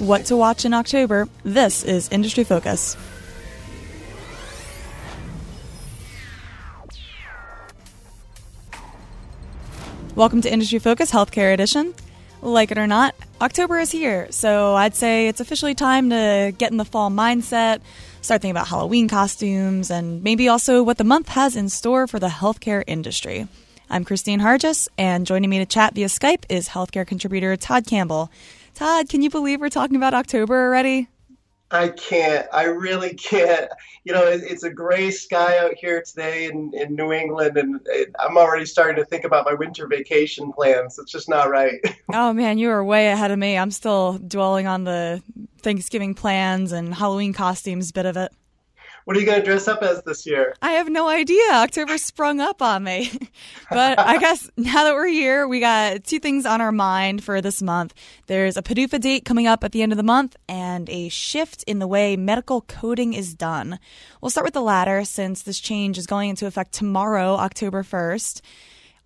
What to watch in October. This is Industry Focus. Welcome to Industry Focus Healthcare Edition. Like it or not, October is here, so I'd say it's officially time to get in the fall mindset, start thinking about Halloween costumes, and maybe also what the month has in store for the healthcare industry. I'm Kristine Harjes, and joining me to chat via Skype is healthcare contributor Todd Campbell. Todd, can you believe we're talking about October already? I can't. I really can't. You know, it, it's a gray sky out here today in, in New England, and it, I'm already starting to think about my winter vacation plans. It's just not right. oh, man, you are way ahead of me. I'm still dwelling on the Thanksgiving plans and Halloween costumes bit of it. What are you going to dress up as this year? I have no idea. October sprung up on me. but I guess now that we're here, we got two things on our mind for this month. There's a PDUFA date coming up at the end of the month and a shift in the way medical coding is done. We'll start with the latter since this change is going into effect tomorrow, October 1st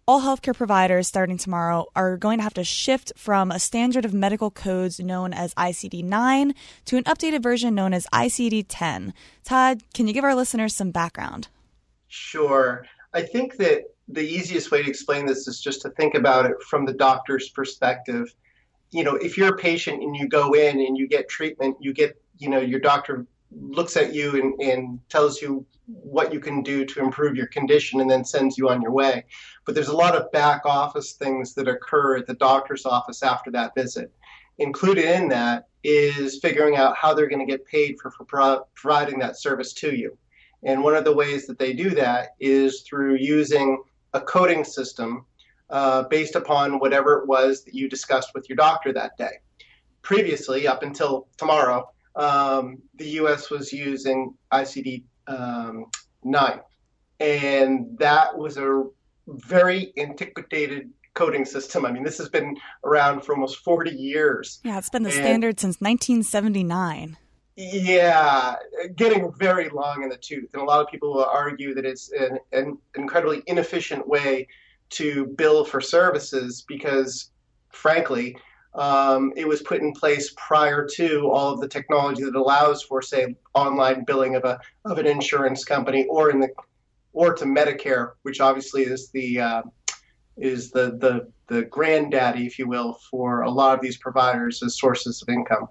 all healthcare providers starting tomorrow are going to have to shift from a standard of medical codes known as ICD 9 to an updated version known as ICD 10. Todd, can you give our listeners some background? Sure. I think that the easiest way to explain this is just to think about it from the doctor's perspective. You know, if you're a patient and you go in and you get treatment, you get, you know, your doctor looks at you and, and tells you what you can do to improve your condition and then sends you on your way. But there's a lot of back office things that occur at the doctor's office after that visit. Included in that is figuring out how they're going to get paid for, for pro- providing that service to you. And one of the ways that they do that is through using a coding system uh, based upon whatever it was that you discussed with your doctor that day. Previously, up until tomorrow, um, the US was using ICD um, 9. And that was a very antiquated coding system. I mean, this has been around for almost 40 years. Yeah, it's been the and, standard since 1979. Yeah, getting very long in the tooth. And a lot of people will argue that it's an, an incredibly inefficient way to bill for services because, frankly, um, it was put in place prior to all of the technology that allows for, say, online billing of a of an insurance company, or in the or to Medicare, which obviously is the uh, is the, the the granddaddy, if you will, for a lot of these providers as sources of income.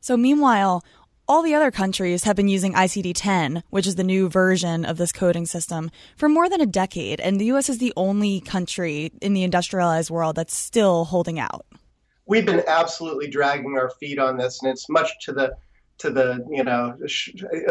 So, meanwhile, all the other countries have been using ICD 10, which is the new version of this coding system, for more than a decade, and the US is the only country in the industrialized world that's still holding out we've been absolutely dragging our feet on this, and it's much to the to the you know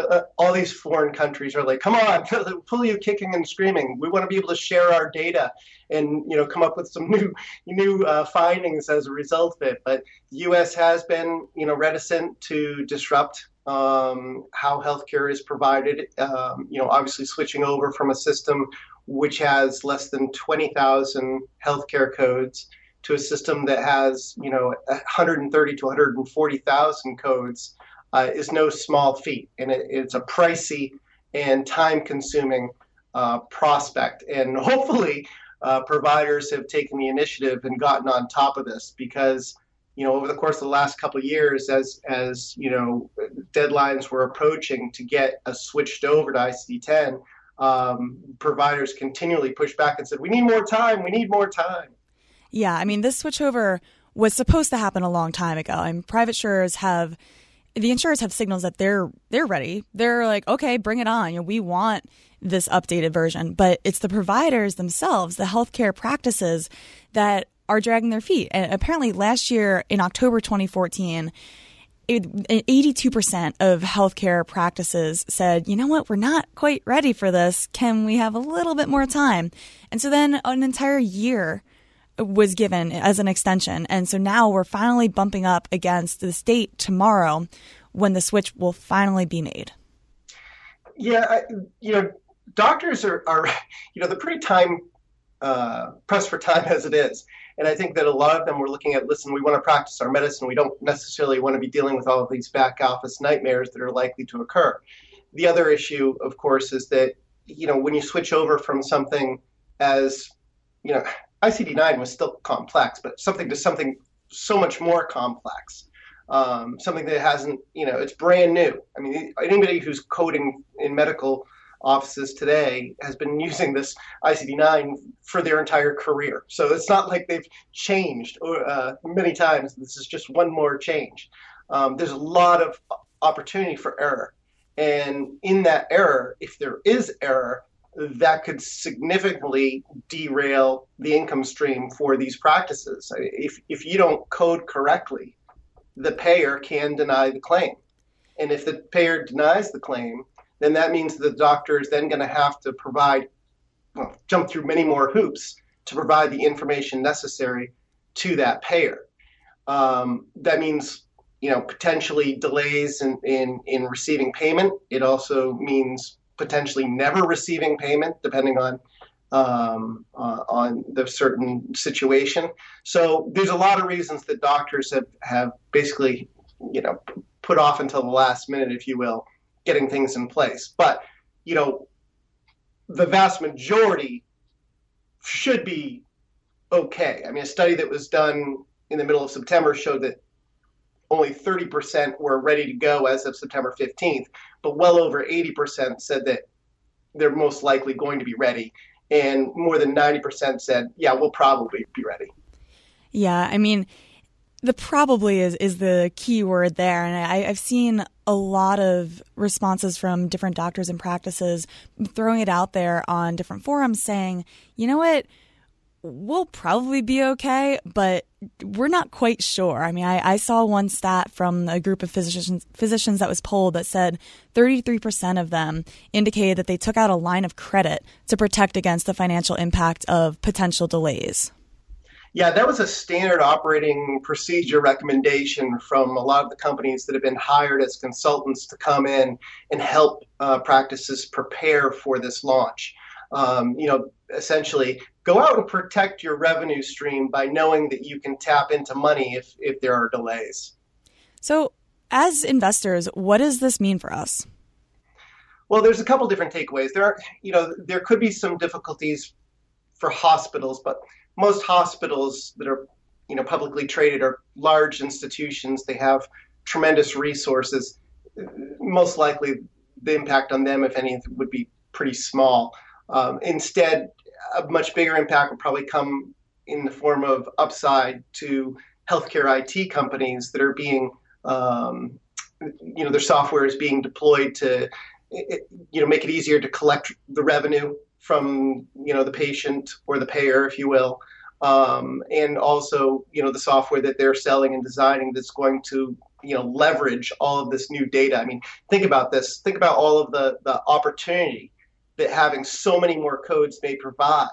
uh, all these foreign countries are like come on pull you kicking and screaming? We want to be able to share our data and you know come up with some new new uh, findings as a result of it. But the us has been you know reticent to disrupt um, how healthcare is provided um, you know obviously switching over from a system which has less than 20000 healthcare codes to a system that has you know 130 to 140,000 codes uh, is no small feat, and it, it's a pricey and time-consuming uh, prospect. And hopefully, uh, providers have taken the initiative and gotten on top of this because you know over the course of the last couple years, as as you know deadlines were approaching to get us switched over to ICD-10. Um, providers continually pushed back and said, "We need more time. We need more time." Yeah, I mean, this switchover was supposed to happen a long time ago. I mean, private insurers have the insurers have signals that they're they're ready. They're like, okay, bring it on. You know, we want this updated version. But it's the providers themselves, the healthcare practices that are dragging their feet. And apparently, last year in October 2014. 82% of healthcare practices said, you know what, we're not quite ready for this. Can we have a little bit more time? And so then an entire year was given as an extension. And so now we're finally bumping up against the state tomorrow when the switch will finally be made. Yeah, I, you know, doctors are, are, you know, they're pretty time uh, pressed for time as it is. And I think that a lot of them were looking at, listen, we want to practice our medicine. We don't necessarily want to be dealing with all of these back office nightmares that are likely to occur. The other issue, of course, is that, you know, when you switch over from something as, you know, ICD 9 was still complex, but something to something so much more complex. um, something that hasn't, you know, it's brand new. I mean, anybody who's coding in medical offices today has been using this ICD-9 for their entire career. So it's not like they've changed uh, many times. This is just one more change. Um, there's a lot of opportunity for error. And in that error, if there is error, that could significantly derail the income stream for these practices. If, if you don't code correctly, the payer can deny the claim. And if the payer denies the claim, then that means the doctor is then going to have to provide, well, jump through many more hoops to provide the information necessary to that payer. Um, that means, you know, potentially delays in, in, in receiving payment. It also means potentially never receiving payment, depending on um, uh, on the certain situation. So there's a lot of reasons that doctors have, have basically, you know, put off until the last minute, if you will, getting things in place. But, you know, the vast majority should be okay. I mean, a study that was done in the middle of September showed that only 30% were ready to go as of September 15th, but well over 80% said that they're most likely going to be ready. And more than 90% said, yeah, we'll probably be ready. Yeah, I mean, the probably is is the key word there, and I, have seen a lot of responses from different doctors and practices throwing it out there on different forums, saying, "You know what? We'll probably be okay, but we're not quite sure." I mean, I, I saw one stat from a group of physicians physicians that was polled that said 33% of them indicated that they took out a line of credit to protect against the financial impact of potential delays. Yeah, that was a standard operating procedure recommendation from a lot of the companies that have been hired as consultants to come in and help uh, practices prepare for this launch. Um, you know, essentially, go out and protect your revenue stream by knowing that you can tap into money if, if there are delays. So, as investors, what does this mean for us? Well, there's a couple different takeaways. There are, you know, there could be some difficulties for hospitals, but most hospitals that are you know publicly traded are large institutions. They have tremendous resources. Most likely, the impact on them, if any, would be pretty small. Um, instead, a much bigger impact will probably come in the form of upside to healthcare IT companies that are being, um, you know, their software is being deployed to, you know, make it easier to collect the revenue from you know the patient or the payer, if you will, um, and also you know the software that they're selling and designing that's going to you know leverage all of this new data. I mean, think about this. Think about all of the the opportunity that having so many more codes may provide.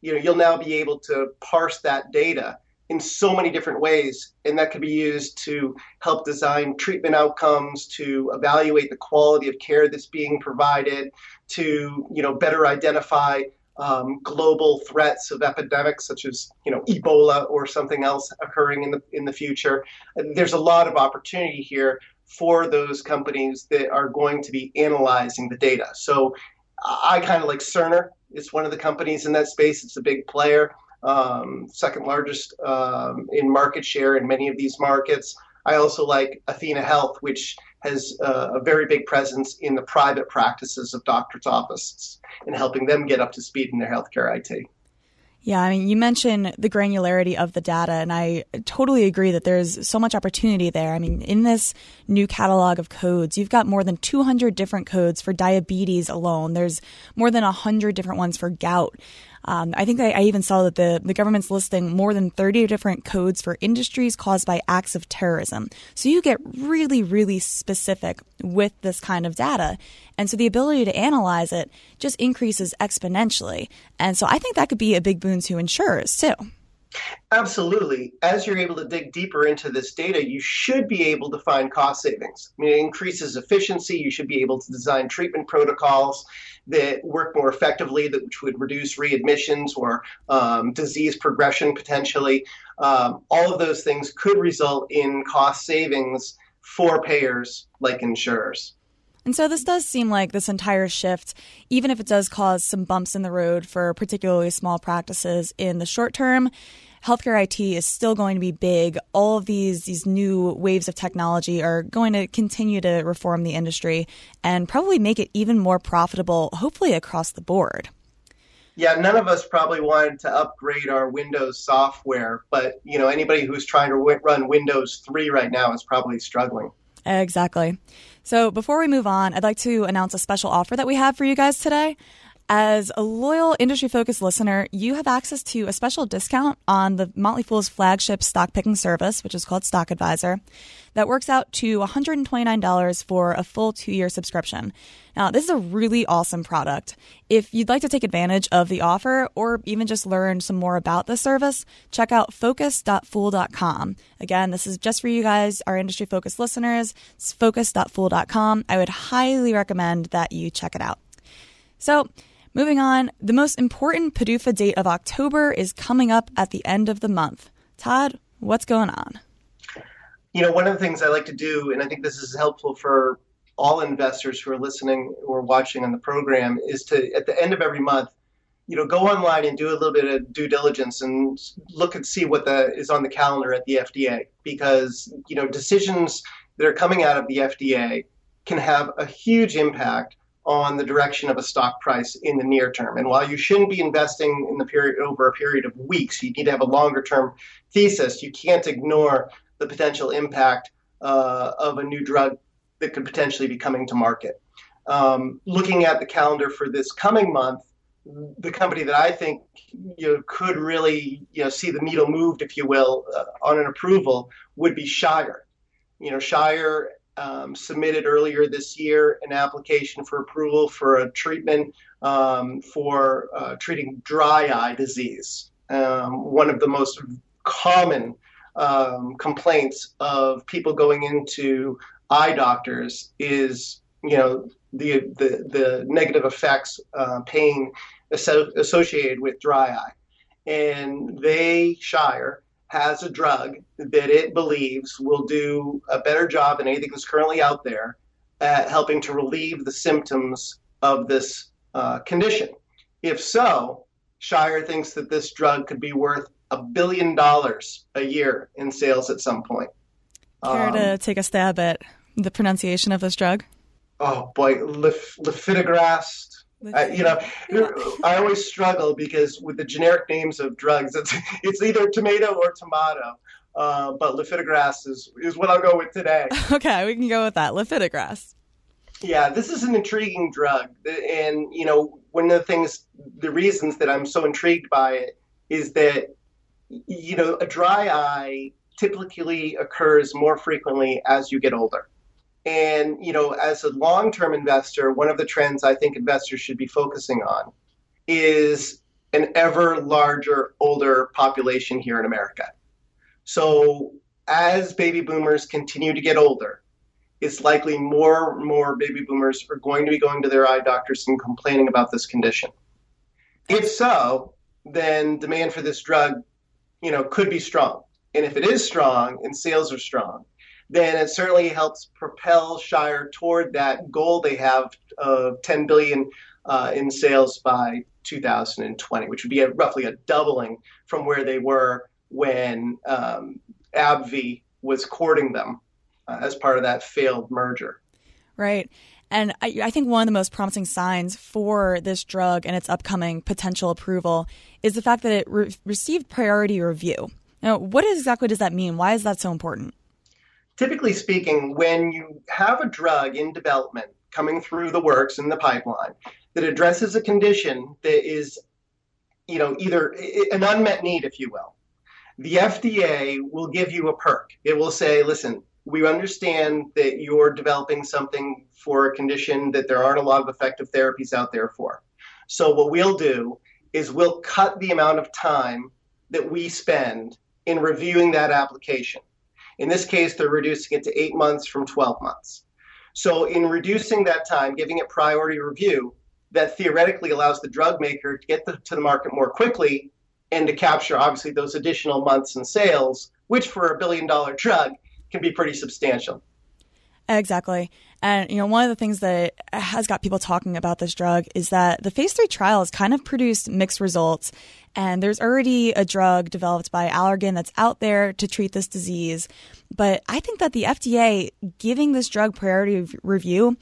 You know, you'll now be able to parse that data in so many different ways, and that could be used to help design treatment outcomes, to evaluate the quality of care that's being provided, to you know better identify um, global threats of epidemics such as you know Ebola or something else occurring in the in the future. There's a lot of opportunity here for those companies that are going to be analyzing the data. So I kind of like Cerner. It's one of the companies in that space. It's a big player um, second largest um, in market share in many of these markets. I also like Athena Health, which has uh, a very big presence in the private practices of doctors' offices and helping them get up to speed in their healthcare IT. Yeah, I mean, you mentioned the granularity of the data, and I totally agree that there's so much opportunity there. I mean, in this new catalog of codes, you've got more than 200 different codes for diabetes alone. There's more than 100 different ones for gout. Um, I think I, I, even saw that the, the government's listing more than 30 different codes for industries caused by acts of terrorism. So you get really, really specific with this kind of data. And so the ability to analyze it just increases exponentially. And so I think that could be a big boon to insurers too. Absolutely. As you're able to dig deeper into this data, you should be able to find cost savings. I mean, it increases efficiency. You should be able to design treatment protocols that work more effectively, that which would reduce readmissions or um, disease progression potentially. Um, all of those things could result in cost savings for payers like insurers. And so this does seem like this entire shift, even if it does cause some bumps in the road for particularly small practices in the short term, healthcare IT is still going to be big. All of these these new waves of technology are going to continue to reform the industry and probably make it even more profitable, hopefully across the board. Yeah, none of us probably wanted to upgrade our Windows software, but you know anybody who's trying to w- run Windows 3 right now is probably struggling. Exactly. So before we move on, I'd like to announce a special offer that we have for you guys today. As a loyal industry focused listener, you have access to a special discount on the Motley Fool's flagship stock picking service, which is called Stock Advisor, that works out to $129 for a full two year subscription. Now, this is a really awesome product. If you'd like to take advantage of the offer or even just learn some more about the service, check out focus.fool.com. Again, this is just for you guys, our industry focused listeners. It's focus.fool.com. I would highly recommend that you check it out. So, Moving on, the most important PDUFA date of October is coming up at the end of the month. Todd, what's going on? You know, one of the things I like to do, and I think this is helpful for all investors who are listening or watching on the program, is to, at the end of every month, you know, go online and do a little bit of due diligence and look and see what the, is on the calendar at the FDA. Because, you know, decisions that are coming out of the FDA can have a huge impact on the direction of a stock price in the near term. And while you shouldn't be investing in the period over a period of weeks, you need to have a longer term thesis. You can't ignore the potential impact uh, of a new drug that could potentially be coming to market. Um, looking at the calendar for this coming month, the company that I think you know, could really you know see the needle moved, if you will, uh, on an approval would be Shire. You know, Shire um, submitted earlier this year an application for approval for a treatment um, for uh, treating dry eye disease. Um, one of the most common um, complaints of people going into eye doctors is, you know, the the, the negative effects, uh, pain associated with dry eye, and they Shire has a drug that it believes will do a better job than anything that's currently out there at helping to relieve the symptoms of this uh, condition. If so, Shire thinks that this drug could be worth a billion dollars a year in sales at some point. Care um, to take a stab at the pronunciation of this drug? Oh boy, Lef- uh, you know, I always struggle because with the generic names of drugs, it's it's either tomato or tomato. Uh, but lifitegrast is is what I'll go with today. Okay, we can go with that. Lifitegrast. Yeah, this is an intriguing drug, and you know, one of the things, the reasons that I'm so intrigued by it is that you know, a dry eye typically occurs more frequently as you get older. And, you know, as a long term investor, one of the trends I think investors should be focusing on is an ever larger, older population here in America. So, as baby boomers continue to get older, it's likely more and more baby boomers are going to be going to their eye doctors and complaining about this condition. If so, then demand for this drug, you know, could be strong. And if it is strong and sales are strong, then it certainly helps propel Shire toward that goal they have of 10 billion uh, in sales by 2020, which would be a, roughly a doubling from where they were when um, AbbVie was courting them uh, as part of that failed merger. Right. And I, I, think one of the most promising signs for this drug and its upcoming potential approval is the fact that it re- received priority review. Now, what exactly does that mean? Why is that so important? Typically speaking, when you have a drug in development coming through the works in the pipeline that addresses a condition that is, you know, either an unmet need, if you will, the FDA will give you a perk. It will say, listen, we understand that you're developing something for a condition that there aren't a lot of effective therapies out there for. So what we'll do is we'll cut the amount of time that we spend in reviewing that application. In this case, they're reducing it to eight months from 12 months. So, in reducing that time, giving it priority review, that theoretically allows the drug maker to get the, to the market more quickly and to capture, obviously, those additional months in sales, which for a billion dollar drug can be pretty substantial. Exactly. And, you know, one of the things that has got people talking about this drug is that the phase three trials kind of produced mixed results. And there's already a drug developed by Allergan that's out there to treat this disease. But I think that the FDA giving this drug priority review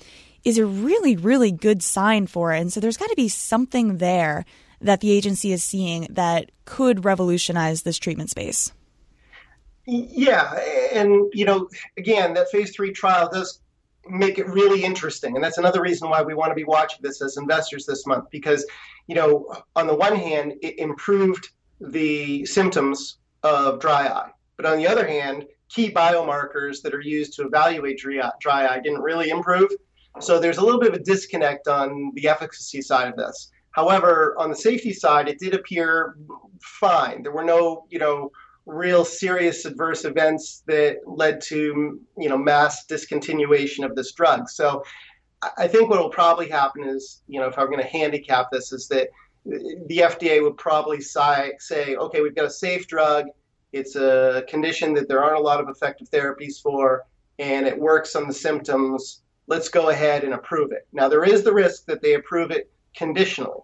is a really, really good sign for it. And so there's got to be something there that the agency is seeing that could revolutionize this treatment space. Yeah, and you know, again, that phase three trial does make it really interesting, and that's another reason why we want to be watching this as investors this month because, you know, on the one hand, it improved the symptoms of dry eye, but on the other hand, key biomarkers that are used to evaluate dry eye didn't really improve. So there's a little bit of a disconnect on the efficacy side of this. However, on the safety side, it did appear fine. There were no, you know, real serious adverse events that led to you know mass discontinuation of this drug. So I think what will probably happen is you know if I'm going to handicap this is that the FDA would probably say, okay we've got a safe drug. It's a condition that there aren't a lot of effective therapies for, and it works on the symptoms. Let's go ahead and approve it. Now there is the risk that they approve it conditionally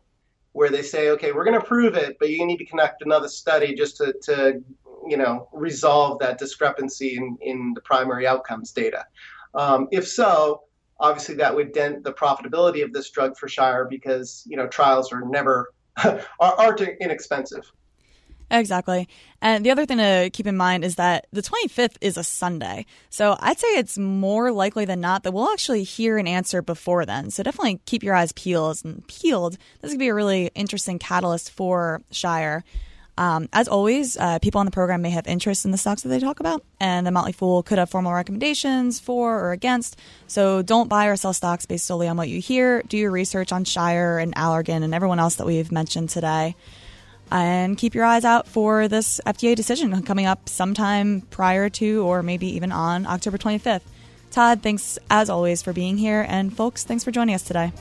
where they say, okay, we're going to approve it, but you need to conduct another study just to, to you know, resolve that discrepancy in, in the primary outcomes data. Um, if so, obviously that would dent the profitability of this drug for Shire because, you know, trials are never, are, aren't inexpensive. Exactly. And the other thing to keep in mind is that the 25th is a Sunday. So I'd say it's more likely than not that we'll actually hear an answer before then. So definitely keep your eyes peeled and peeled. This could be a really interesting catalyst for Shire. Um, as always, uh, people on the program may have interest in the stocks that they talk about, and the Motley Fool could have formal recommendations for or against. So don't buy or sell stocks based solely on what you hear. Do your research on Shire and Allergan and everyone else that we've mentioned today. And keep your eyes out for this FDA decision coming up sometime prior to or maybe even on October 25th. Todd, thanks as always for being here. And folks, thanks for joining us today.